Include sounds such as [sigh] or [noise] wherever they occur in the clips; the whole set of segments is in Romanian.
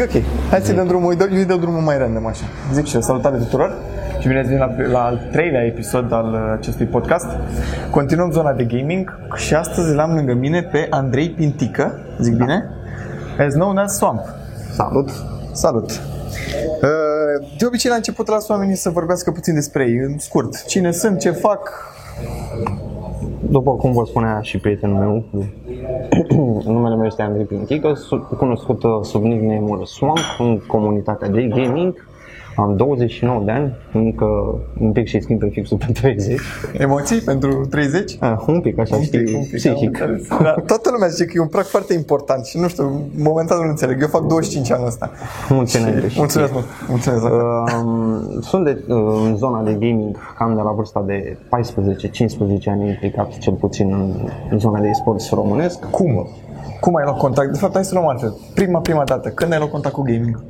E ok. Hai să dăm drumul, îi dau, eu îi dau drumul mai random așa. Zic și eu, salutare tuturor și bine ați venit la, la al treilea episod al uh, acestui podcast. Continuăm zona de gaming și astăzi l-am lângă mine pe Andrei Pintică, zic bine, as known as Swamp. Salut! Salut! Uh, De obicei la început las oamenii să vorbească puțin despre ei, în scurt. Cine sunt, ce fac, După cum vă spunea și prietenul meu, [clears throat] numele meu este Andrei Pintică, su- cunoscut uh, sub nickname-ul Swamp în comunitatea de gaming. Am 29 de ani, încă un pic și schimb prefixul pe 30. emoții pentru 30? Uh, un pic, așa, Un știi, pic, un pic, psihic. am înțeles. Da, [laughs] toată lumea zice că e un prag foarte important și nu știu, momentan nu înțeleg. Eu fac 25 anul ăsta. Mulți ani greșit. Mulțumesc mult. Mulțumesc. Uh, Um, sunt de, uh, în zona de gaming cam de la vârsta de 14-15 ani implicat cel puțin în, în zona de e-sports românesc. cum? Cum ai luat contact? De fapt, hai să luăm altfel. Prima, prima dată. Când ai luat contact cu gaming?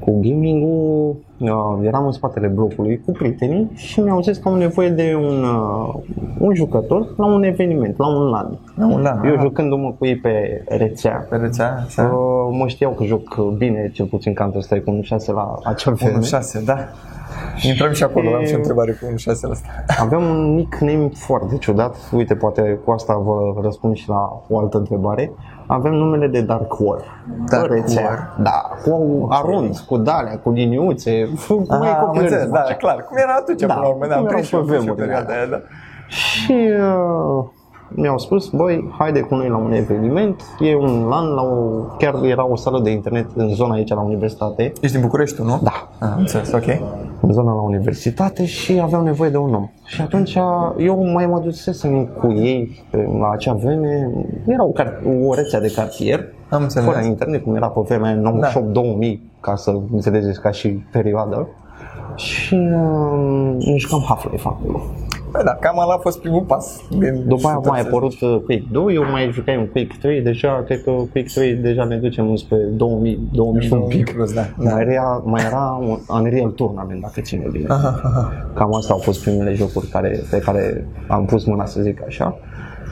Cu gaming-ul uh, eram în spatele blocului cu prietenii și mi-au zis că au nevoie de un, uh, un jucător la un eveniment, la un LAN. La un LAN, Eu aha. jucându-mă cu ei pe rețea, Pe rețea? uh, mă știau că joc bine, cel puțin Counter-Strike 1.6 la acea vreme. 1.6, da. Intrăm și acolo, am și o întrebare cu 1.6 ăsta. [laughs] Aveam un nickname foarte ciudat, uite, poate cu asta vă răspund și la o altă întrebare. Avem numele de Dark War. Dark Pe rețea. War. Da, cu arund, cu dalea, cu liniuțe, cum Aha, mai am copilărism, înțeles, da, așa. clar. Cum era atunci, Da, până la urmă, da, cum am erau prins și eu, pe am prins și eu vremurile perioada aia, da. Și uh, mi-au spus, băi, haide cu noi la un eveniment, e un LAN, la o, chiar era o sală de internet în zona aici la universitate, Ești din București, tu, nu? Da. Ah, am înțeles, ok. în zona la universitate și aveau nevoie de un om. Și atunci eu mai mă dusesem cu ei pe- la acea vreme, era o, car- o rețea de cartier, Am înțeles. fără internet, cum era pe vremea 98-2000, ca să înțelegeți ca și perioadă. Și uh, ne jucam Half-Life acolo. Păi da, cam ăla a fost primul pas. Din După aia putem mai a să apărut uh, Quake 2, eu mai jucai un Quake 3, deja cred că Quake 3 deja ne ducem spre 2000, 2000 și un 2000 pic. plus, da. Da. Mai era, mai era un Unreal Tournament, dacă ține bine. Aha, aha. Cam astea au fost primele jocuri care, pe care am pus mâna, să zic așa.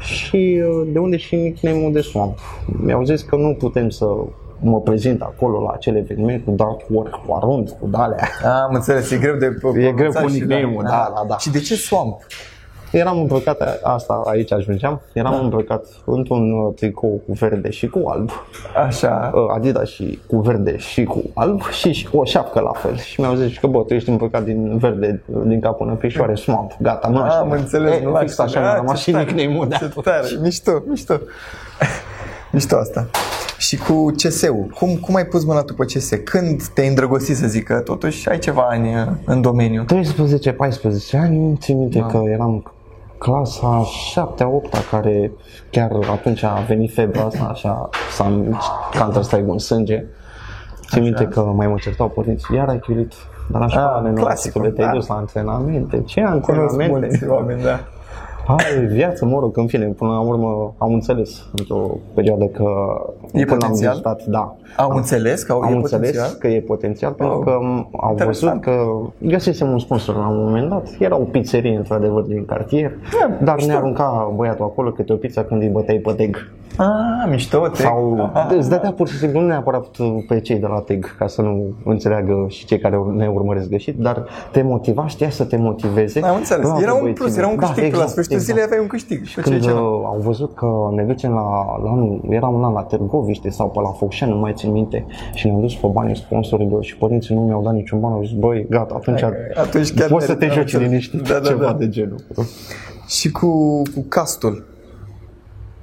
Și uh, de unde și nickname-ul de Swamp. Mi-au zis că nu putem să mă prezint acolo la acel eveniment cu Dark War, cu Arund, cu Dalea. Am înțeles, e greu de E greu pronunțat cu și nickname-ul, da, da, da. Și de ce Swamp? Eram îmbrăcat, asta aici ajungeam, eram Da. îmbrăcat într-un uh, tricou cu verde și cu alb, Așa. uh, Adidas și cu verde și cu alb și, și cu o șapcă la fel. Și mi-au zis că bă, tu ești îmbrăcat din verde, din cap până în picioare, swamp, gata, nu Am înțeles, e, nu fix lași așa să- mi-a Ah, rămas ce și tare, nickname-ul de Ce atunci. tare, mișto, mișto. mișto asta. Și cu CS-ul, cum, cum ai pus mâna tu pe CS? Când te-ai îndrăgostit să zic că totuși ai ceva ani uh, în domeniu? 13-14 ani, țin minte că eram clasa 7-8 care chiar atunci a venit febra asta, așa, să am Counter-Strike în sânge. Țin minte că mai mă certau părinții, iar ai chiulit dar la școală, Ah, ah, clasicul, de te-ai da. dus la antrenamente, ce Cunosc antrenamente? mulți oameni, da. Hai, viață, mă rog, în fine, până la urmă am înțeles într-o perioadă că E când am potențial? vizitat, da, Au înțeles că au, am e înțeles potențial? că e potențial pentru Oh, că au interesant. văzut că găsisem un sponsor la un moment dat. Era o pizzerie într-adevăr din cartier, Da, dar mișto. ne arunca băiatul acolo câte o pizza când îi băteai pe teg. Ah, mișto, te... Sau Aha. îți dădea pur și simplu, nu neapărat pe cei de la teg, ca să nu înțeleagă și cei care ne urmăresc greșit, dar te motiva, știa să te motiveze. Am înțeles. La Era un băieții plus, mei. era un Da, câștig. tu la exact, sfârșitul exact. zilei aveai un câștig. Și Când ce uh, au văzut că ne ducem la, la anul, era un an la Târgoviște sau pe la Focșani, nu mai țin minte, și ne-am dus pe banii sponsorilor și părinții nu mi-au dat niciun ban, au zis, băi, gata, atunci, Atunci chiar poți să te merită, joci am înțeles. liniștit, Da, da, ceva da. de genul. Și cu, cu castul.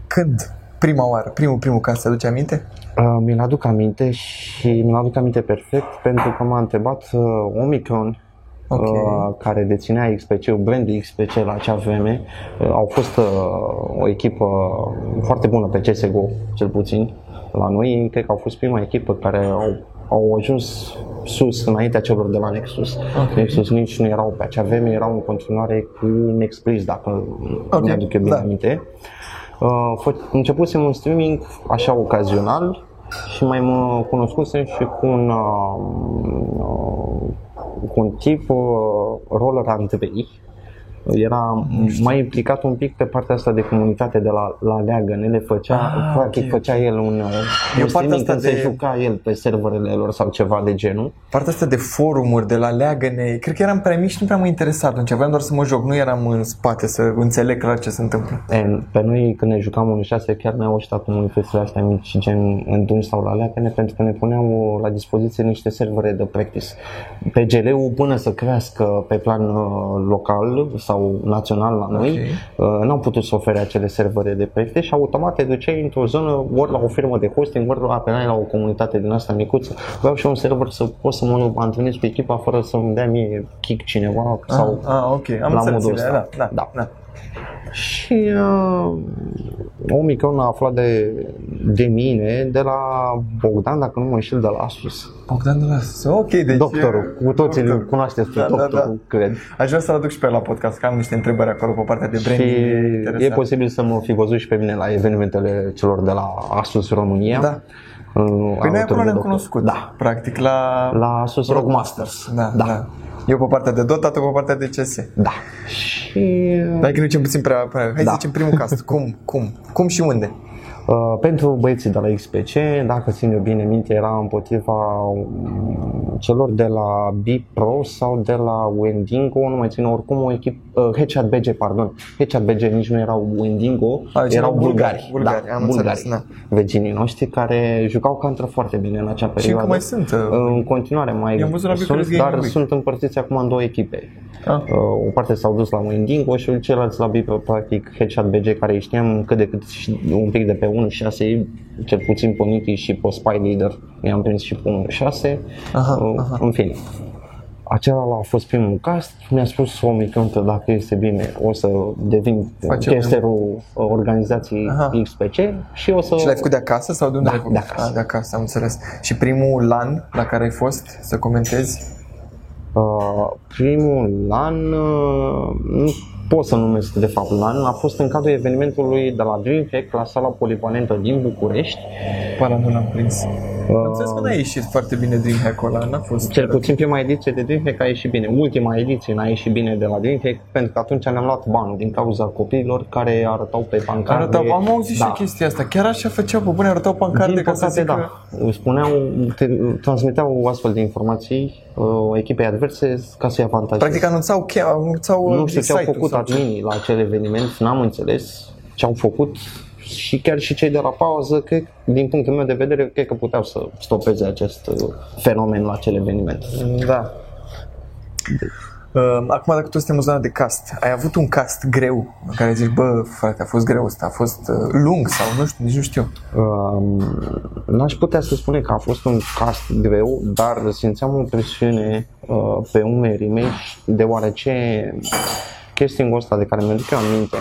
Când? Prima oară, primul, primul cast, te aduce aminte? Uh, mi-l aduc aminte și mi-l aduc aminte perfect pentru că m-a întrebat uh, Omicron Ok. uh, care deținea XPC, brandul XPC la acea vreme. Uh, au fost uh, o echipă foarte bună pe CSGO, cel puțin, la noi. Cred că au fost prima echipă care au, au ajuns sus înaintea celor de la Nexus. Ok. Nexus nici nu erau pe acea vreme, erau în continuare cu Nexpris, dacă Ok, mi-aduc eu bine da. aminte. Uh, fă- începusem un streaming așa ocazional și mai mă cunoscusem și cu un, uh, uh, cu un tip uh, Roller Andrei era mai implicat un pic pe partea asta de comunitate de la, la Leagăn. El le făcea, Ah, practic ok, făcea el un, E un o parte streaming asta când se de- juca el pe serverele lor sau ceva de genul. Partea asta de forumuri, de la leagăne, cred că eram prea mic și nu prea mă interesa atunci. Aveam doar să mă joc, nu eram în spate să înțeleg clar ce se întâmplă. E, pe noi când ne jucam în 6 chiar ne-au ajutat comunitățile astea mici gen în Dungi sau la Leacăne pentru că ne puneau la dispoziție niște servere de practice. PGL-ul până să crească pe plan uh, local sau național la noi uh, n-au putut să ofere acele servere de practice și automat te duceai într-o zonă ori la o firmă de hosting ori apelai la o comunitate din asta micuță. Vreau și un server să pot să mă antrenez cu echipa fără să-mi dea mie kick cineva sau ah, ah, ok, am la înțeles modul ideea, ăsta. Da, da, Da. Da. Și uh, omul că a aflat de, de mine, de la Bogdan, dacă nu mă înșel, de la Asus. Bogdan de la Ok, deci... Doctorul, cu toții îl doctor. cunoașteți pe Da, da, doctorul, da. cred. Aș vrea să-l aduc și pe el la podcast, că am niște întrebări acolo pe partea de branding. Și e interesant. posibil să mă fi văzut și pe mine la evenimentele celor de la Asus România. Da. În- Păi noi alături acolo de ne-am doctor. cunoscut, Da. practic, la... La Asus Rock Masters. Da, da, da. Eu pe partea de Dota, tu pe partea de CS. Da. Și Dar că nu zicem puțin prea, prea... Hai Da. să zicem primul cast. Cum, cum, cum și unde? Uh, pentru băieții de la XPC, dacă țin eu bine minte, era împotriva um, celor de la B-Pro sau de la Wendingo, nu mai țin oricum o echipă, uh, Headshot BG, pardon. Headshot BG nici nu erau Wendingo, A, deci erau erau bulgari, bulgari. bulgari, da, am bulgari. înțeles, Vecinii noștri care jucau counter foarte bine în acea perioadă. încă mai sunt, uh, În continuare mai i-am văzut la sunt, Bucharest Gaming dar Week. sunt împărțiți acum în două echipe. Ah. Uh, o parte s-au dus la Wendingo și ceilalți la Bipro, practic Headshot BG, care îi știam cât de cât și un pic de pe 1.6, cel puțin pe Nicky și pe Spy Leader, i-am prins și pe 1.6, Aha, uh, aha. în fine. Acela a fost primul cast, mi-a spus omul că dacă este bine o să devin Facem- casterul uh, organizației Aha. XPC și o să... Și l-ai făcut de acasă sau de unde Da, l-ai făcut? de acasă. Ah, de acasă, am înțeles. Și primul LAN la care ai fost, să comentezi? Uh, primul an, uh, nu pot să numesc de fapt LAN, a fost în cadrul evenimentului de la DreamHack la sala polivalentă din București. Pe ăla nu l-am prins. Uh, Am înțeles că n-a ieșit foarte bine DreamHack-ul ăla, n-a fost... Cel puțin prima ediție de DreamHack a ieșit bine. Ultima ediție n-a ieșit bine de la DreamHack pentru că atunci ne-am luat banul din cauza copiilor care arătau pe pancarde. Arătau, am auzit da. și chestia asta. Chiar așa făceau, pe bune, arătau pancarde Din ca să păcate, zică... da. Spuneau, te, transmiteau astfel de informații uh, echipei adverse ca să ia avantaj. Practic anunțau, cheia, anunțau Nu știu ce au site-ul făcut sau ce. adminii la acel eveniment, n-am înțeles ce au făcut și chiar și cei de la pauză, cred, din punctul meu de vedere, cred că puteau să stopeze acest uh, fenomen la acel eveniment. Da. Uh, acum, dacă tu suntem în zona de cast, ai avut un cast greu în care zici, bă, frate, a fost greu ăsta, a fost uh, lung sau nu știu, nici nu știu. Um, n-aș putea să spun că a fost un cast greu, dar simțeam o presiune uh, pe umerii mei deoarece castingul ăsta de care mi-aduc eu aminte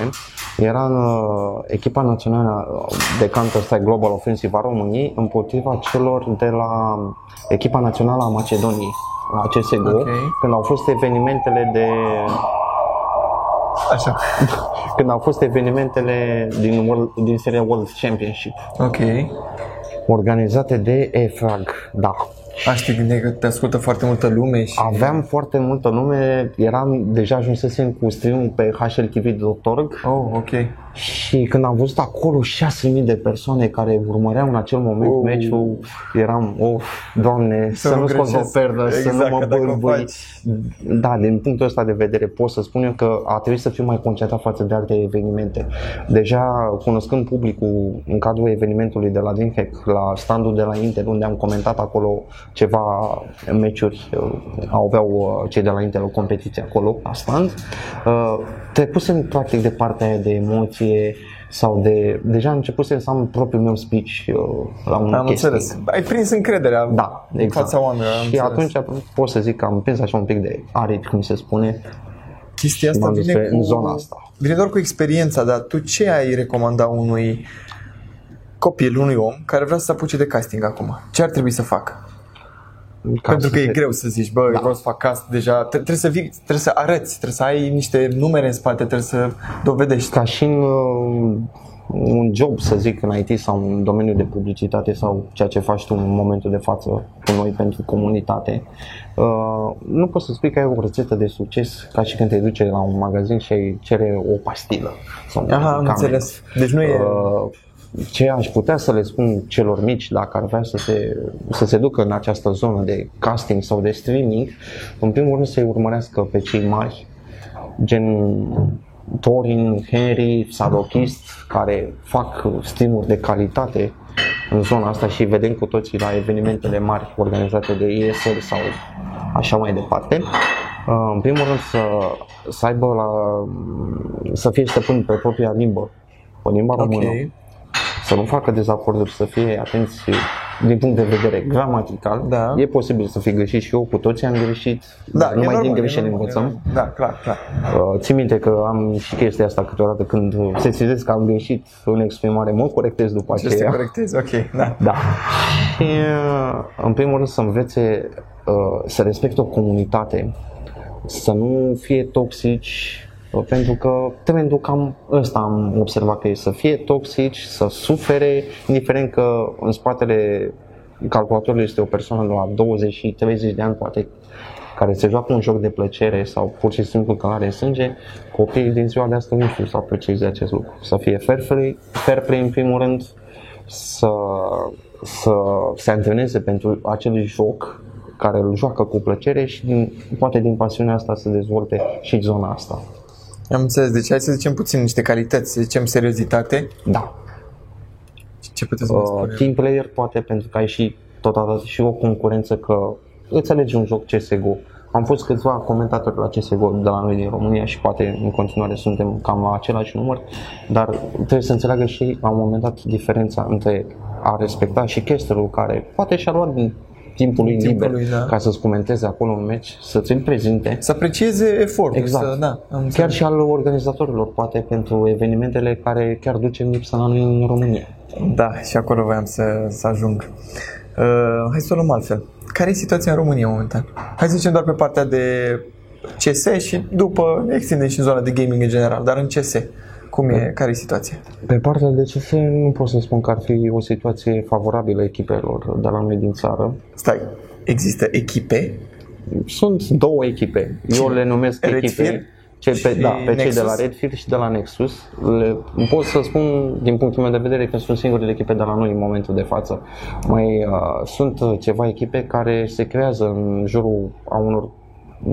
era în uh, echipa națională de Counter-Strike Global Offensive a României împotriva celor de la echipa națională a Macedoniei la CSGO, Ok. când au fost evenimentele de Așa. [laughs] când au fost evenimentele din, World, din seria World Championship Ok. organizate de EFRAG, da. Aș te gândeai că te ascultă foarte multă lume și... Aveam foarte multă lume, eram deja ajunsesem cu stream pe hltv.org Oh, ok. și când am văzut acolo 6.000 de persoane care urmăreau în acel moment Oh. meciul, eram, of, doamne, să, nu nu scot o greșesc. perdă, să Exact, nu că mă dacă o bâlbâi. faci- Da, din punctul ăsta de vedere pot să spun eu că a trebuit să fiu mai concentrat față de alte evenimente. Deja cunoscând publicul în cadrul evenimentului de la DreamHack, la standul de la Intel, unde am comentat acolo ceva meciuri, uh, aveau uh, cei de la Intel o competiție acolo, la stand, uh, trecusem practic de partea aia de emoție sau de... Deja am început să am propriul meu speech uh, la un Am casting. înțeles. Ai prins încrederea Da, în exact. fața oamenilor. am și înțeles. atunci pot să zic că am prins așa un pic de aripi, cum se spune. chestia asta m-am dus vine pe- cu, în zona asta. Vine doar cu experiența, dar tu ce ai recomanda unui copil, unui om care vrea să se apuce de casting acum? Ce ar trebui să facă? Ca Pentru să că e te- greu să zici, bă, da. vreau să fac cast deja. Tre- trebuie să vii, trebuie să arăți, trebuie să ai niște numere în spate, trebuie să dovedești. Ca și în uh, un job, să zic, în IT sau în domeniul de publicitate sau ceea ce faci tu în momentul de față cu noi pentru comunitate, uh, nu poți să spui că ai o rețetă de succes ca și când te duce la un magazin și ai cere o pastilă. Sau Aha, am înțeles. Deci nu e... Uh, ce aș putea să le spun celor mici dacă ar vrea să se, să se ducă în această zonă de casting sau de streaming, în primul rând să-i urmărească pe cei mari, gen Torin, Henry, Sadochist, care fac streamuri de calitate în zona asta și vedem cu toții la evenimentele mari organizate de ESL sau așa mai departe. Uh, în primul rând să, să aibă la, să fie stăpân pe propria limbă, pe limba română, Ok. Să nu facă dezacorduri, să fie atenți din punct de vedere gramatical. Da. E posibil să fi greșit și eu, cu toții am greșit, Da, dar e numai normal, din e greșeli normal, e învățăm. normal. Da, clar, clar. Uh, Țin minte că am și chestia asta câteodată când sesizez că am greșit în exprimare, mă corectez după Ce să te aceea. corectezi, ok, da. Da. Și uh, în primul rând să învețe uh, să respecte o comunitate, să nu fie toxici, uh, pentru că trendul cam ăsta am observat că e să fie toxici, să sufere, indiferent că în spatele calculatorului este o persoană de la 20 și 30 de ani, poate care se joacă un joc de plăcere sau pur și simplu că are sânge, copiii din ziua de astăzi nu știu să aprecieze acest lucru. Să fie fair play, fair play în primul rând, să, să se antreneze pentru acel joc care îl joacă cu plăcere și din, poate din pasiunea asta să dezvolte și zona asta. Am înțeles, deci hai să zicem puțin niște calități, să zicem seriozitate. Da. Ce puteți să vă Uh, spune? team player poate pentru că ai și totodată și o concurență că îți alegi un joc CSGO. Am fost câțiva comentatori la CSGO de la noi din România și poate în continuare suntem cam la același număr, dar trebuie să înțeleagă și la un moment dat diferența între a respecta și casterul care poate și-a luat din timpul lui Timpul liber lui, da. ca să-ți comenteze acolo un match, să ți-l prezinte. Să aprecieze efortul, Exact. să, da, am Chiar înțeles. și al organizatorilor, poate pentru evenimentele care chiar ducem lipsa la noi în România. Da, și acolo voiam să, să ajung. Uh, hai să o luăm altfel. Care e situația în România momentan? Hai să zicem doar pe partea de CS și după ne extindem și în zona de gaming în general, dar în CS. Cum e, care e situația? Pe partea de CS nu pot să spun că ar fi o situație favorabilă echipelor de la noi din țară. Stai, există echipe Sunt două echipe. Eu le numesc Redfield echipe. Cei pe, și da, pe cei de la Nexus? Redfield și de la Nexus. Le, pot să spun, din punctul meu de vedere, că sunt singurele echipe de la noi în momentul de față. Mai uh, sunt uh, ceva echipe care se creează în jurul a unor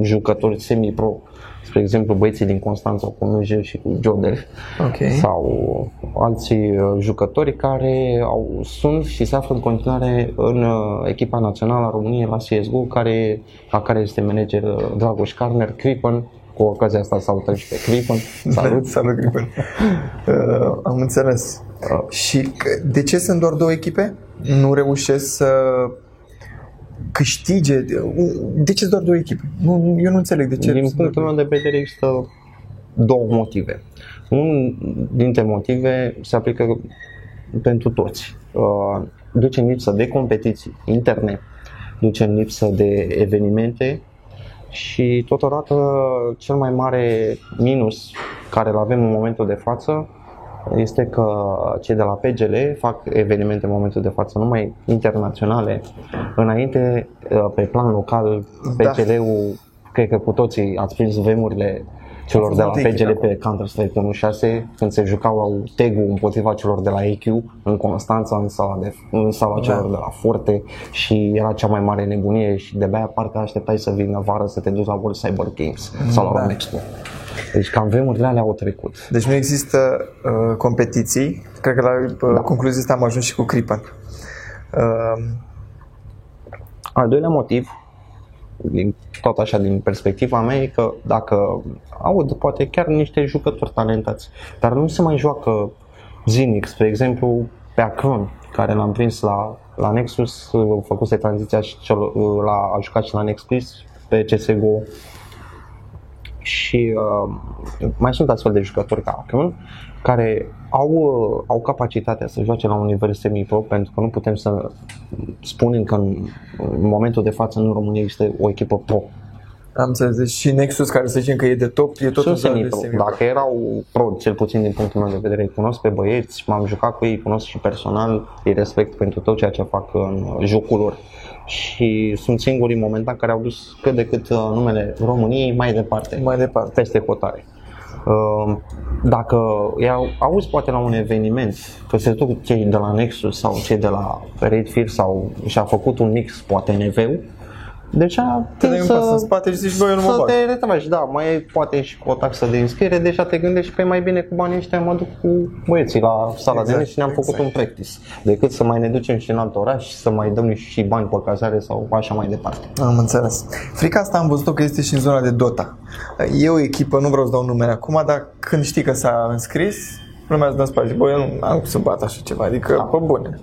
jucători semi-pro. Spre exemplu, băieții din Constanța cu MJ și cu Jodel Ok. sau alții uh, jucători care au, sunt și se află în continuare în uh, echipa națională a României la CSGO, care, la care este manager uh, Dragoș Carner, Crippen, cu ocazia asta salutăm și pe Crippen, salut! [laughs] Salut, Gripen. Uh, am înțeles. Uh. Și că- de ce sunt doar două echipe? Nu reușesc să câștige? De ce sunt doar două echipe? Nu, eu nu înțeleg de ce. Din sunt doar punctul două. meu de vedere există două motive. Unul dintre motive se aplică pentru toți. Uh, Duce în lipsă de competiții interne, duce în lipsă de evenimente și totodată cel mai mare minus care îl avem în momentul de față este că cei de la PGL fac evenimente în momentul de față numai internaționale. Înainte, pe plan local, Da. PGL-ul, cred că cu toții ați prins vemurile celor Au de la fost multe PGL echipe pe Counter-Strike 1.6 când se jucau tag împotriva celor de la EQ în Constanța, în sala, de, în sala Da. celor de la Forte și era cea mai mare nebunie și de-abia parcă așteptai să vină vară să te duci la World Cyber Games sau la Da. Romexpo. Deci cam vremurile alea au trecut. Deci nu există uh, competiții. Cred că la uh, Da. concluzia asta am ajuns și cu Cripan. Uh, Al doilea motiv, din, tot așa din perspectiva mea, e că dacă aud poate chiar niște jucători talentați, dar nu se mai joacă zilnic, spre exemplu pe Acron, care l-am prins la, la Nexus, uh, făcuse tranziția și cel, uh, la, a jucat și la Nexus pe CSGO și uh, mai sunt astfel de jucători ca Acron care au, uh, au capacitatea să joace la un nivel semi-pro pentru că nu putem să spunem că în, în momentul de față în România există o echipă pro Am înțeles. Deci și Nexus, care să zicem că e de top, e tot Sunt în zona de semi-pro. semi-pro. Dacă erau pro, cel puțin din punctul meu de vedere, îi cunosc pe băieți, m-am jucat cu ei, îi cunosc și personal, îi respect pentru tot ceea ce fac în jocul lor. Și sunt singurii momentan care au dus cât de cât uh, numele României mai departe, Mai departe. peste hotare. Uh, Dacă i-au, auzi poate la un eveniment că se duc cei de la Nexus sau cei de la Redfear sau și-a făcut un mix, poate NV-ul, deja Te dai tind un pas în spate și zici, bă, eu nu mă să bag. te retragi, da, mai e poate și cu o taxă de înscriere, deja te gândești pe mai bine cu banii ăștia mă duc cu băieții la sala Exact, de meci și ne-am făcut exact. un practice, decât să mai ne ducem și în alt oraș și să mai dăm și bani pe cazare sau așa mai departe. Am înțeles. Frica asta am văzut-o că este și în zona de Dota. E o echipă, nu vreau să dau numele acum, dar când știi că s-a înscris, lumea îți dă în spate. Bă, eu nu am cum să bat așa ceva, adică, pe bune.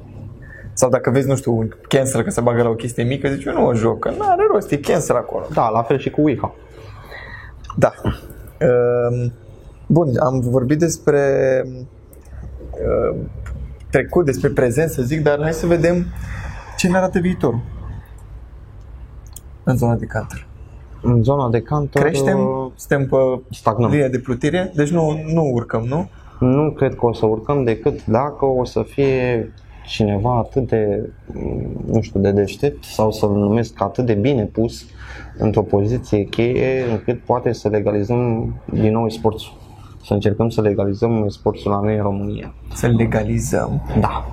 Sau dacă vezi, nu știu, un cancel că se bagă la o chestie mică, zici, eu nu o joc, că nu are rost, e cancel acolo. Da, la fel și cu Wicca. Da. Ehm, Bun, am vorbit despre ehm, trecut, despre prezent, să zic, dar hai să vedem ce ne arată viitorul în zona de counter. În zona de canter Creștem, uh, suntem pe stagnăm. linia de plutire, deci nu, nu urcăm, nu? Nu cred că o să urcăm decât dacă o să fie cineva atât de, nu știu, de deștept sau să-l numesc atât de bine pus într-o poziție cheie încât poate să legalizăm din nou sportul. Să încercăm să legalizăm sportul la noi în România. Să legalizăm. Da.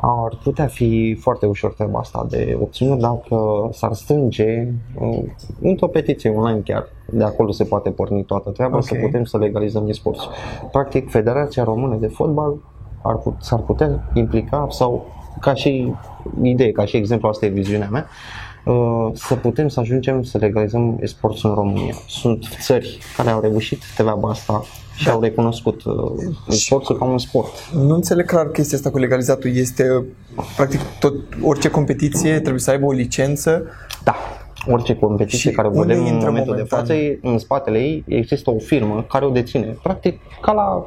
Ar putea fi foarte ușor treaba asta de obținut dacă s-ar strânge uh, într-o petiție online chiar. De acolo se poate porni toată treaba, Ok. să putem să legalizăm e-sports. Practic, Federația Română de Fotbal ar put, s-ar putea implica sau ca și idee, ca și exemplu, asta e viziunea mea, uh, să putem să ajungem să legalizăm e-sports în România. Sunt țări care au reușit treaba asta și au recunoscut uh, e-sportul ca un sport. Nu înțeleg clar chestia asta cu legalizatul. Este, practic, tot, orice competiție trebuie să aibă o licență. Da, orice competiție Și care o unde vedem în intră momentul momentan? de față, e- în spatele ei există o firmă care o deține, practic ca la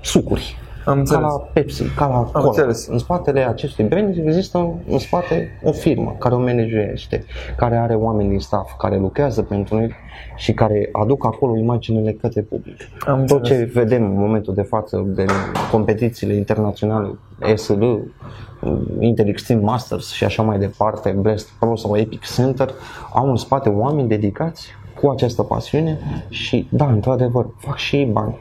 sucuri. Am Ca înțeles. la Pepsi, ca la Cola. înțeles. În spatele acestui brand există în spate o firmă care o managește, care are oameni din staff, care lucrează pentru noi și care aduc acolo imaginele către public. Am Tot înțeles. ce vedem în momentul de față de competițiile internaționale, SL, Intel Extreme Masters și așa mai departe, Blast Pro sau Epic Center, au în spate oameni dedicați cu această pasiune și da, într-adevăr, fac și ei bani.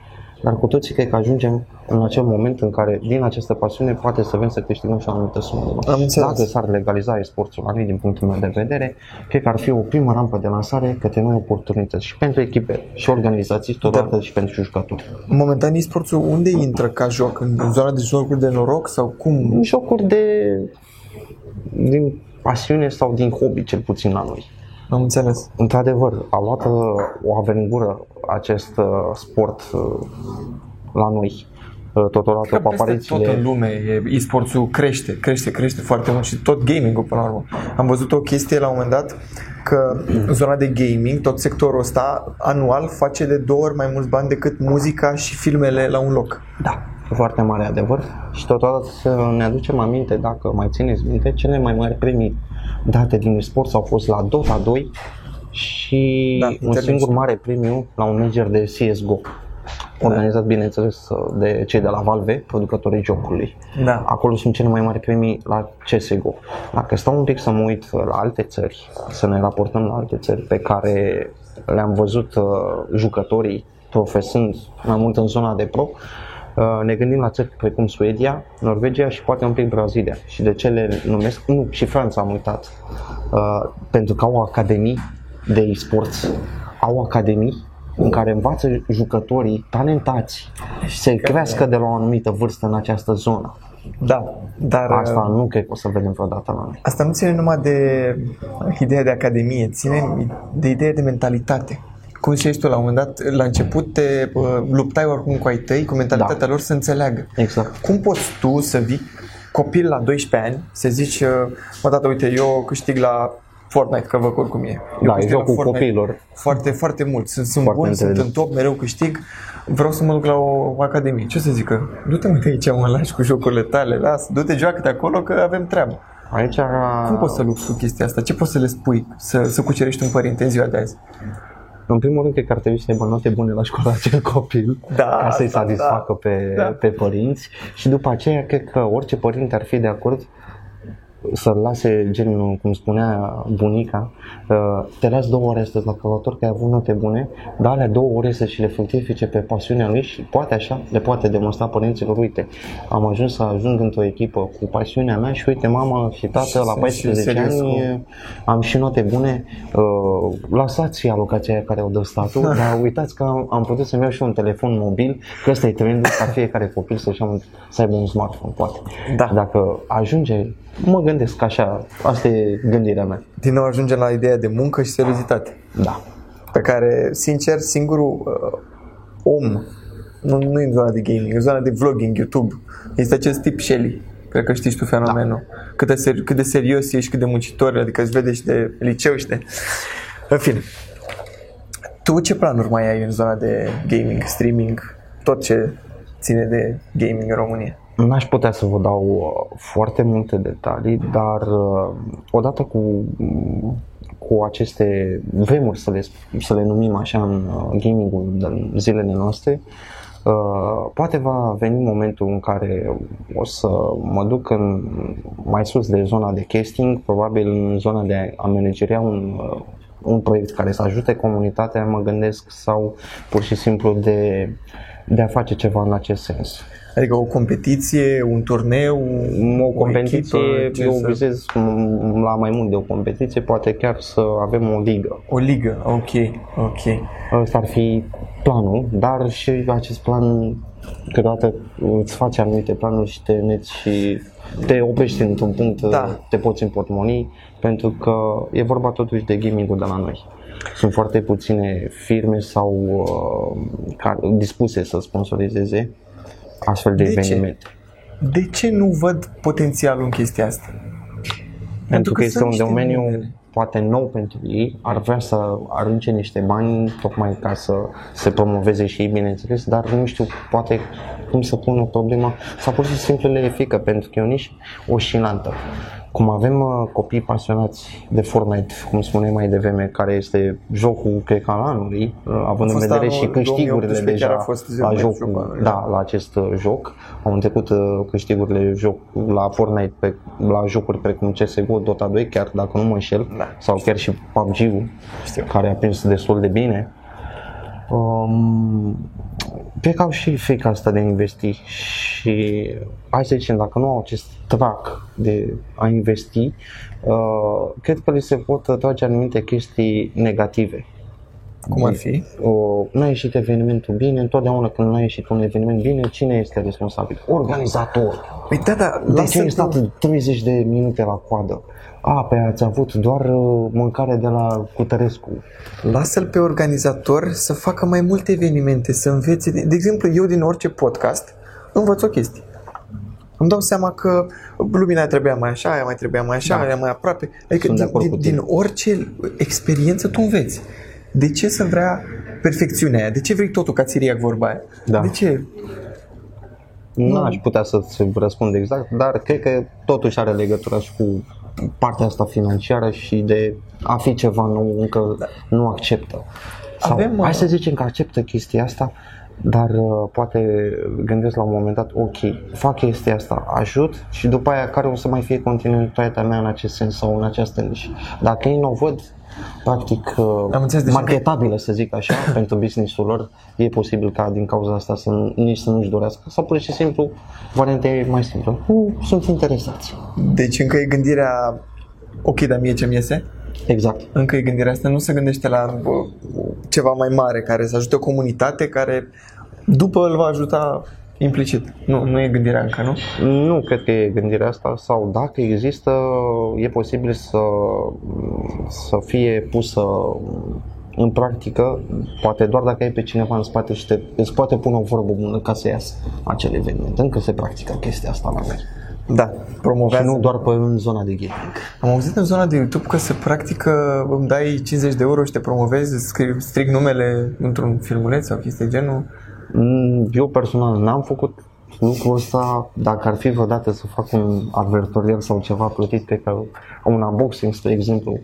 Dar cu toții cred că ajungem în acel moment în care din această pasiune poate să vrem să câștigăm și o anumită sumă de bani. Am înțeles. Dacă s-ar legaliza e-sportul la noi din punctul meu de vedere, cred că ar fi o primă rampă de lansare către noi oportunități și pentru echipe și organizații, totodată și pentru jucători. Momentan e-sportul unde intră ca joc? În, în zona de jocuri de noroc sau cum? jocuri de din pasiune sau din hobby cel puțin la noi. Am înțeles. Într-adevăr, a luat uh, o aventură acest uh, sport uh, la noi. Uh, Totodată Că cu peste tot aparițiile în lume e- e-sportul crește, crește, crește foarte mult și tot gaming-ul până la urmă. Am văzut o chestie la un moment dat că zona de gaming, tot sectorul ăsta, anual face de două ori mai mulți bani decât muzica și filmele la un loc. Da, foarte mare adevăr și totodată să ne aducem aminte, dacă mai țineți minte, cele mai mari premii date din sport au fost la Dota 2 și Da, un International. singur mare premiu la un major de CSGO organizat bineînțeles de cei de la Valve, producătorii jocului. Da. Acolo sunt cele mai mari premii la CSGO. Dacă stau un pic să mă uit la alte țări, să ne raportăm la alte țări pe care le-am văzut uh, jucătorii profesând mai mult în zona de pro, uh, ne gândim la țări precum Suedia, Norvegia și poate un pic Brazilia. Și de ce le numesc? Nu, și Franța am uitat. Uh, pentru că au academii de e-sports, au academii în care învață jucătorii talentați să crească de la o anumită vârstă în această zonă. Da, dar Asta nu cred că o să vedem vreodată la noi. asta nu ține numai de ideea de academie, ține de ideea de mentalitate. Cum ziceai tu la un moment dat, la început te uh, luptai oricum cu ai tăi, cu mentalitatea Da. lor să înțeleagă. Exact. Cum poți tu să vii copil la 12 ani, să zici, uh, mă tata, uite, eu câștig la Fortnite, că văd oricum e. Eu Da, e câștig la jocul Fortnite copiilor. Foarte, foarte mult. Sunt, sunt Foarte bun, sunt în înțeles. top, mereu câștig. Vreau să mă duc la o academie. Ce o să zică? Du-te mă de aici, mă lași cu jocurile tale, lasă, du-te, joacă-te acolo că avem treabă. Aici Cum poți să lupți cu chestia asta? Ce poți să le spui să, să cucerești un părinte în ziua de azi? În primul rând, cred că ar trebui să aibă note bune la școală [laughs] acel copil Da, ca să-i asta, satisfacă da, pe, da. pe părinți și după aceea cred că orice părinte ar fi de acord să-l lase, gen, cum spunea bunica, uh, te las două ore astăzi la calculator că ai avut note bune, dar alea două ore să și le fructifice pe pasiunea lui și poate așa le poate demonstra părinților, uite, am ajuns să ajung într-o echipă cu pasiunea mea și uite mama și tată la Sunt și 14 serios ani cu- am și note bune, uh, lăsați alocația aia care o dă statul, [laughs] dar uitați că am, am putut să-mi iau și un telefon mobil, că ăsta e trendul ca fiecare copil să, un, să aibă un smartphone, poate. Da. Dacă ajunge, mă gândesc așa, asta e gândirea mea. Din nou ajungem la ideea de muncă și seriozitate. Da. Pe care, sincer, singurul uh, om, nu, nu e în zona de gaming, e în zona de vlogging, YouTube, este acest tip Shelly. Cred că știți și tu fenomenul. Da. Cât, de ser- cât de serios ești, cât de muncitor, adică îți vede și de liceu și de... În fine. Tu ce planuri mai ai în zona de gaming, streaming, tot ce ține de gaming în România? N-aș putea să vă dau uh, foarte multe detalii, dar uh, odată cu, mm, cu aceste vremuri, să le, să le numim așa în uh, gaming-ul din zilele noastre, uh, poate va veni momentul în care o să mă duc în, mai sus de zona de casting, probabil în zona de a manageria un, uh, un proiect care să ajute comunitatea, mă gândesc, sau pur și simplu de, de a face ceva în acest sens. Adică o competiție, un turneu, o competiție, echipă, ce eu să- vizez m- la mai mult de o competiție, poate chiar să avem o ligă. O ligă, ok, ok. Ăsta ar fi planul, dar și acest plan câteodată îți face anumite planuri și te neți și te oprești într-un punct, Da. te poți împotmoni, pentru că e vorba totuși de gaming-ul de la noi. Sunt foarte puține firme sau uh, care, dispuse să sponsorizeze astfel de, De ce? evenimente. De ce nu văd potențialul în chestia asta? Pentru că este sunt un niște domeniu numere. Poate nou pentru ei, ar vrea să arunce niște bani tocmai ca să se promoveze și ei, bineînțeles, dar nu știu poate cum să pună problema sau pur și simplu le e frică pentru că e o nișă oscilantă. Cum avem uh, copii pasionați de Fortnite, cum spuneai mai devreme, care este jocul, cred că al anului, uh, având în fost vedere anul și câștigurile 2018 chiar deja a fost la mai jocul, jocul anului, da, la acest uh, joc. Au întrecut uh, câștigurile joc, la Fortnite, pe, la jocuri precum CSGO, Dota 2, chiar dacă nu mă înșel, Da. Sau chiar și PUBG-ul, Știu. care a prins destul de bine. Um, cred că au și frica asta de a investi și hai să zicem, dacă nu au acest trac de a investi, uh, cred că li se pot trage anumite chestii negative. Cum ar fi? O, nu a ieșit evenimentul bine, întotdeauna când nu a ieșit un eveniment bine, cine este responsabil? Organizator. Păi da, da, De ce lasă-l ai stat pe, 30 de minute la coadă? A, pe ați avut doar uh, mâncare de la Cutărescu. lasă-l pe organizator să facă mai multe evenimente, să învețe. De, de exemplu, eu din orice podcast învăț o chestie. Îmi dau seama că lumina aia trebuia mai așa, aia mai trebuia mai așa, Da. aia mai aproape. Adică Sunt de din, acord din, cu tine. din orice experiență tu înveți. De ce să vrea perfecțiunea aia? De ce vrei totul ca țiriac vorba aia? Da. De ce? Nu aș putea să-ți răspund exact, dar cred că totuși are legătură și cu partea asta financiară și de a fi ceva nou încă nu acceptă. Sau, Avem, hai uh, să zicem că acceptă chestia asta, dar uh, poate gândesc la un moment dat, ok, fac chestia asta, ajut și după aia care o să mai fie continuitatea mea în acest sens sau în această nișă. Dacă ei nu o văd, practic uh, Am înțeles, deci marketabilă, să zic așa, [coughs] pentru business-ul lor, e posibil ca din cauza asta să nu- nici să nu-și dorească sau pur și simplu varianta e mai simplă. Uh, sunt interesați. Deci încă e gândirea ok, dar mie ce-mi iese? Exact. încă e gândirea asta, nu se gândește la bă, ceva mai mare care să ajute o comunitate care după îl va ajuta implicit. Nu, nu e gândirea încă, nu? Nu cred că e gândirea asta sau dacă există, e posibil să, să fie pusă în practică, poate doar dacă ai pe cineva în spate și te, îți poate pune o vorbă bună ca să iasă acel eveniment. Încă se practică chestia asta la noi. Da, Și promovează. nu doar pe în zona de gaming. Am auzit în zona de YouTube că se practică, îmi dai 50 de euro și te promovezi, scrii, strig numele într-un filmuleț sau chestii de genul. Mm, Eu personal n-am făcut lucrul ăsta, dacă ar fi vreodată să fac un advertorial sau ceva plătit, cred că un unboxing, spre exemplu,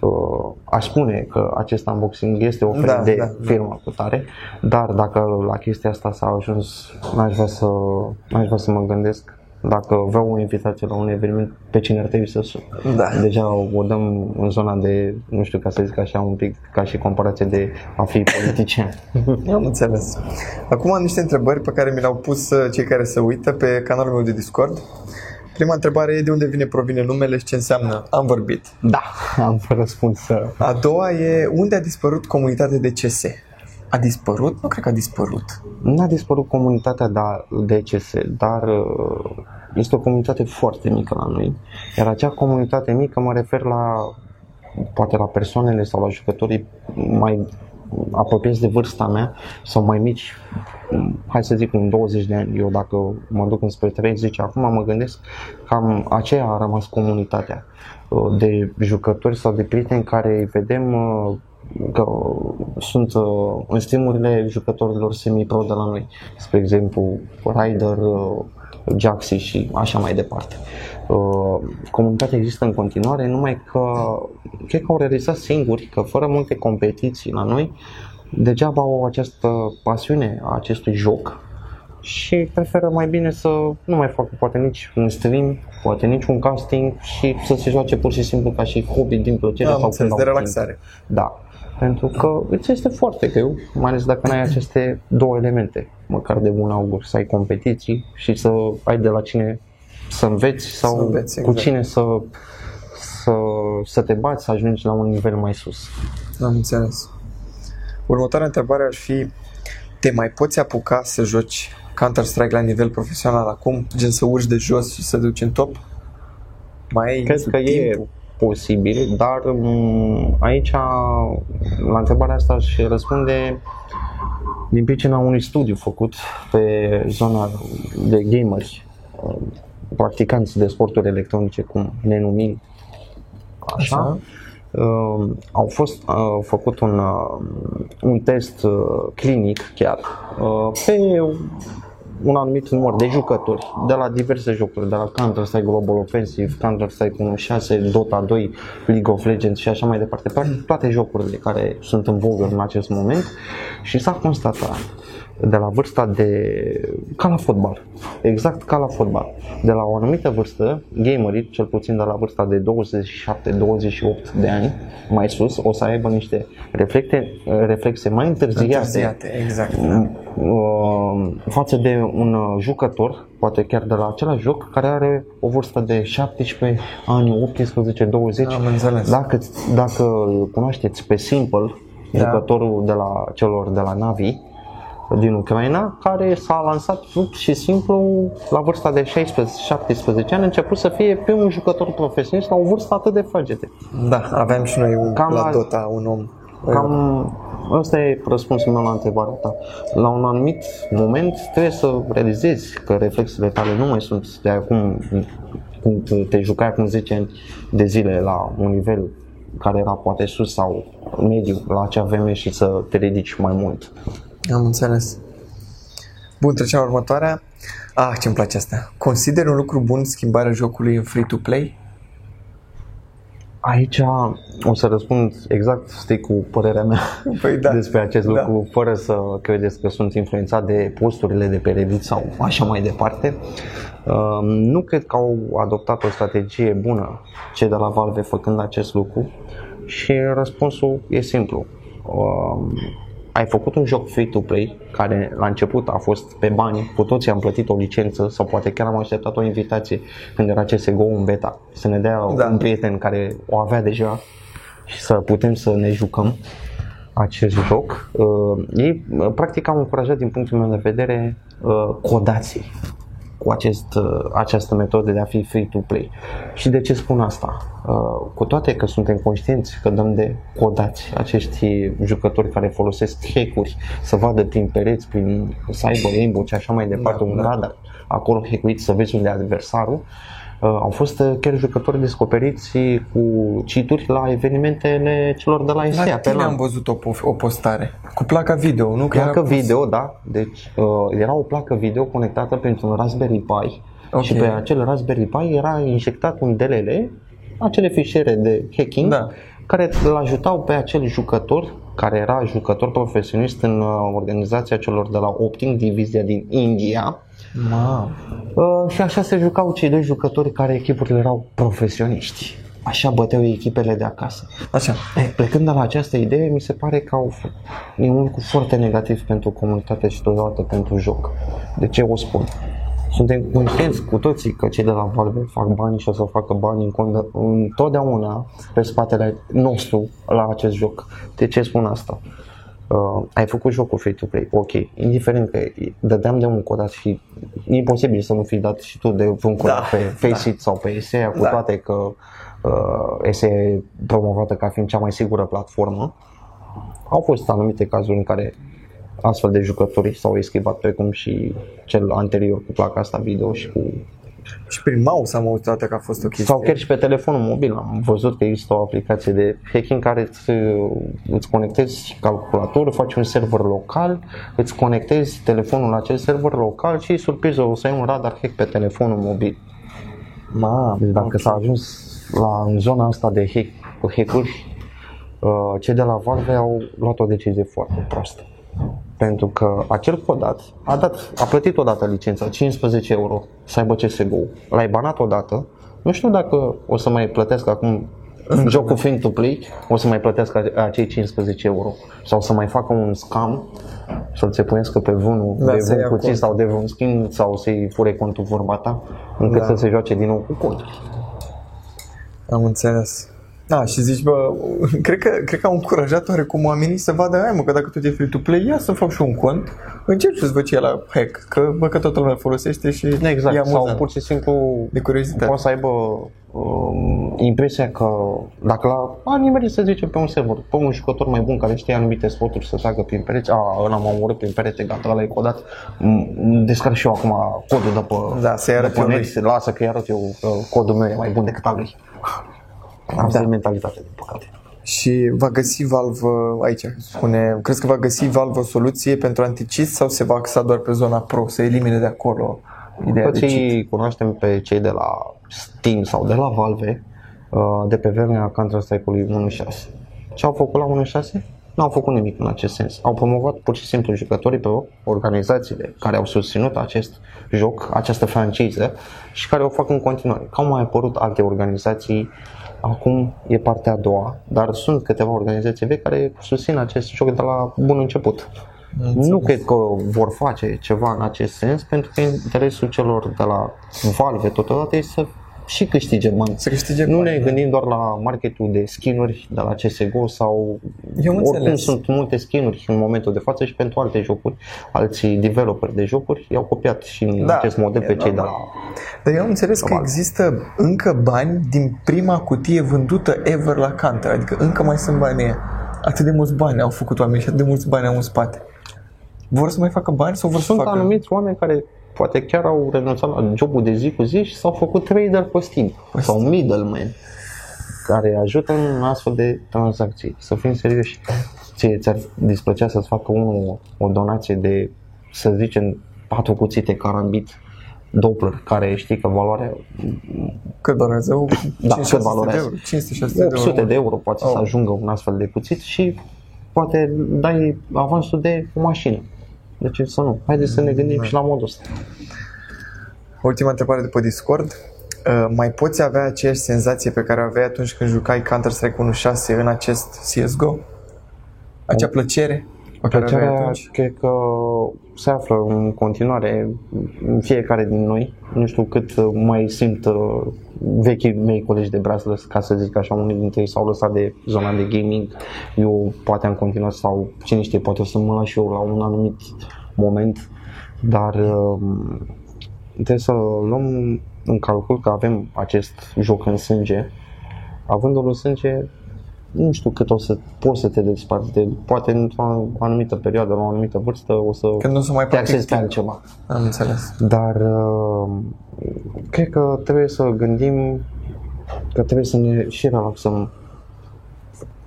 uh, aș spune că acest unboxing este oferit Da, de da, da. firma cu tare, dar dacă la chestia asta s-a ajuns, n-aș vrea să, n-aș vrea să mă gândesc dacă vreau o invitație la un eveniment, pe cine ar trebui să sun. Da. Deja o dăm în zona de, nu știu ca să zic așa, un pic ca și comparație de a fi politician. [laughs] Am înțeles. Acum am niște întrebări pe care mi le-au pus uh, cei care se uită pe canalul meu de Discord. Prima întrebare e de unde vine, provine numele și ce înseamnă am vorbit. da, [laughs] am răspuns să... A doua e unde a dispărut comunitatea de CS? A dispărut? Nu cred că a dispărut. N-a dispărut comunitatea da- DCS, dar uh, este o comunitate foarte mică la noi. Iar acea comunitate mică mă refer la poate la persoanele sau la jucătorii mai apropiați de vârsta mea sau mai mici, hai să zic un 20 de ani, eu dacă mă duc înspre 30 acum mă gândesc cam aceea a rămas comunitatea uh, de jucători sau de prieteni care îi vedem uh, că sunt uh, în streamurile jucătorilor semi-pro de la noi, spre exemplu Ryder, uh, Jaxi și așa mai departe. Uh, Comunitatea există în continuare, numai că cred că au realizat singuri că fără multe competiții la noi, degeaba au această pasiune a acestui joc și preferă mai bine să nu mai facă poate nici un stream, poate nici un casting și să se joace pur și simplu ca și hobby din plăcere Am sau înțeles, când de au relaxare. timp. Da, pentru că îți este foarte greu, mai ales dacă nu ai aceste două elemente, măcar de bun augur, să ai competiții și să ai de la cine să înveți sau Să înveți, cu exact. cine să, să, să te bați, să ajungi la un nivel mai sus. Am înțeles. Următoarea întrebare ar fi te mai poți apuca să joci Counter-Strike la nivel profesional acum? Gen să urci de jos și să te duci în top? Mai ai Cred că e timpul? Posibil, dar m, aici la întrebarea asta aș răspunde din pricina unui studiu făcut pe zona de gameri, uh, practicanți de sporturi electronice, cum ne numim așa, Așa. Uh, au fost uh, făcut un, uh, un test uh, clinic chiar uh, pe un anumit număr de jucători de la diverse jocuri, de la Counter-Strike Global Offensive, Counter-Strike 1.6, Dota 2, League of Legends și așa mai departe, practic toate jocurile care sunt în vogă în acest moment și s-a constatat de la vârsta de ca la fotbal, exact ca la fotbal. De la o anumită vârstă, gamerii, cel puțin de la vârsta de 27-28 de ani mai sus, o să aibă niște reflecte, reflexe mai întârziate Întârziate, exact. uh, față de un uh, jucător, poate chiar de la același joc, care are o vârstă de 17 ani, 18, 20. Am înțeles. Dacă, dacă îl cunoașteți pe Simple, Da. jucătorul de la celor de la Navi, din Ucraina, care s-a lansat pur și simplu la vârsta de 16-17 ani, a început să fie primul jucător profesionist la o vârstă atât de fragede. Da, aveam și noi un, Cam la la- Dota un om. Cam ăsta e răspunsul meu la întrebarea ta. La un anumit moment trebuie să realizezi că reflexele tale nu mai sunt de acum cum te jucai acum 10 ani de zile la un nivel care era poate sus sau mediu la acea vreme și să te ridici mai mult. Am înțeles. Bun, trecem la următoarea. Ah, ce-mi place asta. Consider un lucru bun schimbarea jocului în free-to-play? Aici o să răspund exact strict cu părerea mea [laughs] Păi da. despre acest Da. lucru, fără să credeți că sunt influențat de posturile de pe Reddit sau așa mai departe. Um, Nu cred că au adoptat o strategie bună cei de la Valve făcând acest lucru și răspunsul e simplu. Um, Ai făcut un joc free-to-play care la început a fost pe bani, cu toții am plătit o licență sau poate chiar am așteptat o invitație când era CSGO în beta să ne dea Da. un prieten care o avea deja și să putem să ne jucăm acest joc. Uh, ei uh, practic au încurajat din punctul meu de vedere uh, codații cu acest, uh, această metodă de a fi free-to-play. Și de ce spun asta? Uh, cu toate că suntem conștienți că dăm de codați acești jucători care folosesc hack-uri să vadă prin pereți, prin să aibă aimbot și așa mai departe, Da, un da. radar acolo hackuit să vezi unde e adversarul, Uh, au fost uh, chiar jucători descoperiți cu cituri la evenimentele celor de la SEA. La tine am văzut o, o postare cu placa video, nu? Placă video, da. Deci uh, era o placă video conectată pentru un Raspberry Pi okay. și pe acel Raspberry Pi era injectat un DLL, acele fișiere de hacking, da. care îl ajutau pe acel jucător care era jucător profesionist în uh, organizația celor de la Opting, divizia din India. Ma. Uh, și așa se jucau cei doi jucători care echipurile erau profesioniști. Așa băteau echipele de acasă. Așa. E, plecând de la această idee, mi se pare că au, e un lucru foarte negativ pentru comunitate și totodată pentru joc. De ce o spun? Suntem conștienți cu toții că cei de la Valve fac bani și o să facă bani întotdeauna pe spatele nostru la acest joc. De ce spun asta? Uh, ai făcut jocul free-to-play, ok, indiferent că dădeam de un codat și e imposibil să nu fi dat și tu de un codat da, pe [laughs] Faceit da. sau pe SEA, cu da. toate că uh, SEA e promovată ca fiind cea mai sigură platformă. Au fost anumite cazuri în care astfel de jucători s-au eschivat precum și cel anterior cu placa asta video și cu și prin mouse am auzit că a fost o chestie. Sau chiar și pe telefonul mobil am văzut că există o aplicație de hacking care îți, îți conectezi calculatorul, faci un server local, îți conectezi telefonul la acel server local și surpriză o să ai un radar hack pe telefonul mobil. Ma, deci dacă okay. s-a ajuns la în zona asta de hack, hack-uri, uh, cei de la Valve au luat o decizie foarte proastă. Pentru că acel codat a, dat, a plătit odată licența, 15 euro, să aibă CSGO. L-ai banat odată, nu știu dacă o să mai plătesc acum în jocul free to play, o să mai plătesc acei 15 euro. Sau să mai facă un scam să-l țepuiască pe vânul da, de vân puțin sau de vân skin sau să-i fure contul vorba ta, încât da. să se joace din nou cu cont. Am înțeles. Da, și zici, bă, [laughs] cred că, cred că au încurajat oarecum oamenii să vadă, hai mă, că dacă tot e free-to-play, ia să fac și un cont, încerc să-ți văd ce e la hack, că bă, că toată lumea folosește și exact, e amuzant. sau pur și simplu de curiozitate. poți să aibă um, impresia că dacă la a nimerit să zicem pe un server, pe un jucător mai bun care știe anumite spoturi să tragă prin pereți, a, ăla m-a omorât prin perete, gata, ăla e codat, descarc și eu acum codul de pe, da, să de pe net, lasă că arăt eu codul meu e mai bun decât al lui. Asta da. e mentalitatea, din păcate. Și va găsi Valve aici, spune, crezi că va găsi Valve o soluție pentru anticist sau se va axa doar pe zona pro, să elimine de acolo ideea Toți de cunoaștem pe cei de la Steam sau de la Valve uh, de pe vremea Counter-Strike-ului 1.6. Ce au făcut la 1.6? Nu au făcut nimic în acest sens. Au promovat pur și simplu jucătorii pe organizațiile care au susținut acest joc, această franciză și care o fac în continuare. Că au mai apărut alte organizații Acum e partea a doua, dar sunt câteva organizații vechi care susțin acest joc de la bun început. Înțeles. Nu cred că vor face ceva în acest sens, pentru că interesul celor de la Valve totodată este să și câștige bani. Să câștige nu bani, ne da. gândim doar la marketul de skinuri de la CSGO sau Eu oricum înțeles. sunt multe skinuri în momentul de față și pentru alte jocuri. Alții developeri de jocuri i-au copiat și în Da, acest model e pe cei de normal. la Dar eu am înțeles că Probabil. există încă bani din prima cutie vândută ever la Counter, adică încă mai sunt bani ăia. Atât de mulți bani au făcut oamenii și atât de mulți bani au în spate. Vor să mai facă bani sau vor Sunt să facă... anumiți oameni care poate chiar au renunțat la jobul de zi cu zi și s-au făcut trader pe Steam sau middleman care ajută în astfel de tranzacții. Să fim serioși, ție ți-ar displăcea să-ți facă unul o donație de, să zicem, patru cuțite carambit Doppler, care știi că valoarea Cât valorează? Da, 500 cât valorează? De euro, 500 de 800 euro. de euro poate să Oh. ajungă un astfel de cuțit și poate dai avansul de o mașină. De ce să nu? Haideți să ne gândim și la modul ăsta. Ultima întrebare de pe Discord. Uh, mai poți avea aceeași senzație pe care o aveai atunci când jucai Counter-Strike 1.6 în acest CSGO? Acea plăcere pe care o aveai Plăcerea atunci? cred că se află în continuare în fiecare din noi. Nu știu cât mai simt uh, vechii mei colegi de Brazos, ca să zic așa, unii dintre ei s-au lăsat de zona de gaming. Eu poate am continuat sau cine știe, poate o să mă las și eu la un anumit moment, dar uh, trebuie să luăm în calcul că avem acest joc în sânge. Avându-l în sânge, nu știu cât o să poți să te desparți de, poate într-o anumită perioadă, la o anumită vârstă, o să Când nu se mai te axezi pe timp. altceva. Am înțeles. Dar uh, cred că trebuie să gândim că trebuie să ne și relaxăm.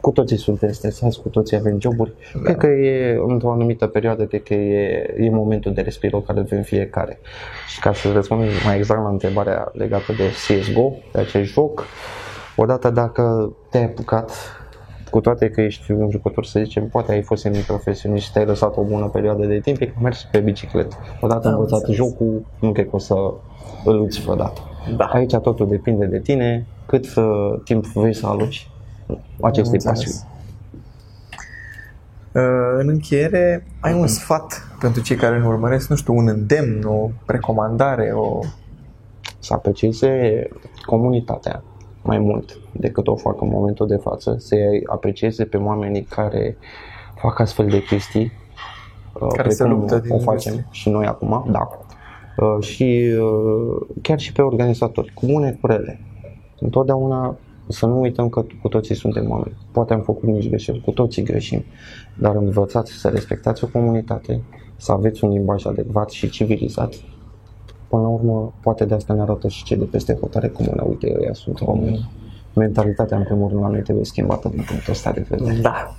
Cu toții suntem stresați, cu toții avem joburi. Da. Cred că e într-o anumită perioadă, cred că e, e momentul de respiro care avem fiecare. Și ca să răspund mai exact la întrebarea legată de CSGO, de acest joc, odată dacă te-ai apucat cu toate că ești un jucător, să zicem, poate ai fost semi-profesionist și te-ai lăsat o bună perioadă de timp, e că mergi pe bicicletă. Odată Am învățat înțeles. jocul, nu cred că o să îl uiți vreodată. Da. Aici totul depinde de tine, cât uh, timp vrei să aloci acestei Am pasiuni. înțeles. Uh, În încheiere, ai un sfat pentru cei care ne urmăresc, nu știu, un îndemn, o recomandare, o... Să aprecieze comunitatea mai mult decât o fac în momentul de față, să aprecieze pe oamenii care fac astfel de chestii, uh, Care se precum luptă din o facem industrie. și noi acum, da. Uh, Și uh, chiar și pe organizatori, cu bune, cu rele. Întotdeauna să nu uităm că cu toții suntem oameni. Poate am făcut nici greșeli, cu toții greșim, dar învățați să respectați o comunitate, să aveți un limbaj adecvat și civilizat. Până la urmă, poate de asta ne arată și cei de peste hotare comună. Uite, ăia sunt români. Mentalitatea, în primul rând, la noi trebuie schimbată din punctul ăsta de vedere. Da.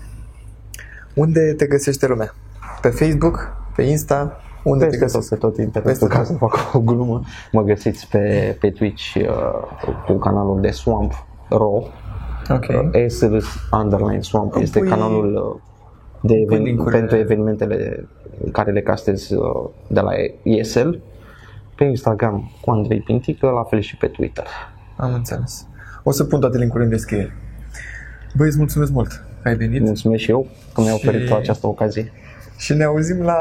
Unde te găsește lumea? Pe Facebook? Pe Insta? Unde te Peste tot, găsești? pe tot Peste internetul, ca tot. să fac o glumă, mă găsiți pe, pe Twitch uh, cu canalul de Swamp Ro. Ok. Uh, SL underline Swamp Îmi este pui- canalul uh, de pui even- link-urile. pentru evenimentele care le castez uh, de la ESL. Pe Instagram cu Andrei Pintică, la fel și pe Twitter. Am înțeles. O să pun toate linkurile în descriere. Băi, îți mulțumesc mult că ai venit Mulțumesc și eu că mi-ai Și- oferit această ocazie. și ne auzim la,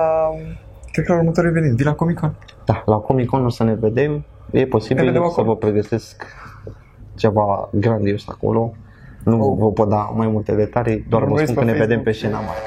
cred că la următorul eveniment, vii la Comic Con. Da, la Comic Con o să ne vedem. E Ne posibil vedem să acolo. vă pregătesc ceva grandios acolo. Nu Oh. vă pot da mai multe detalii, doar vă Urmăriți spun că pe ne vedem pe Facebook. scena mare.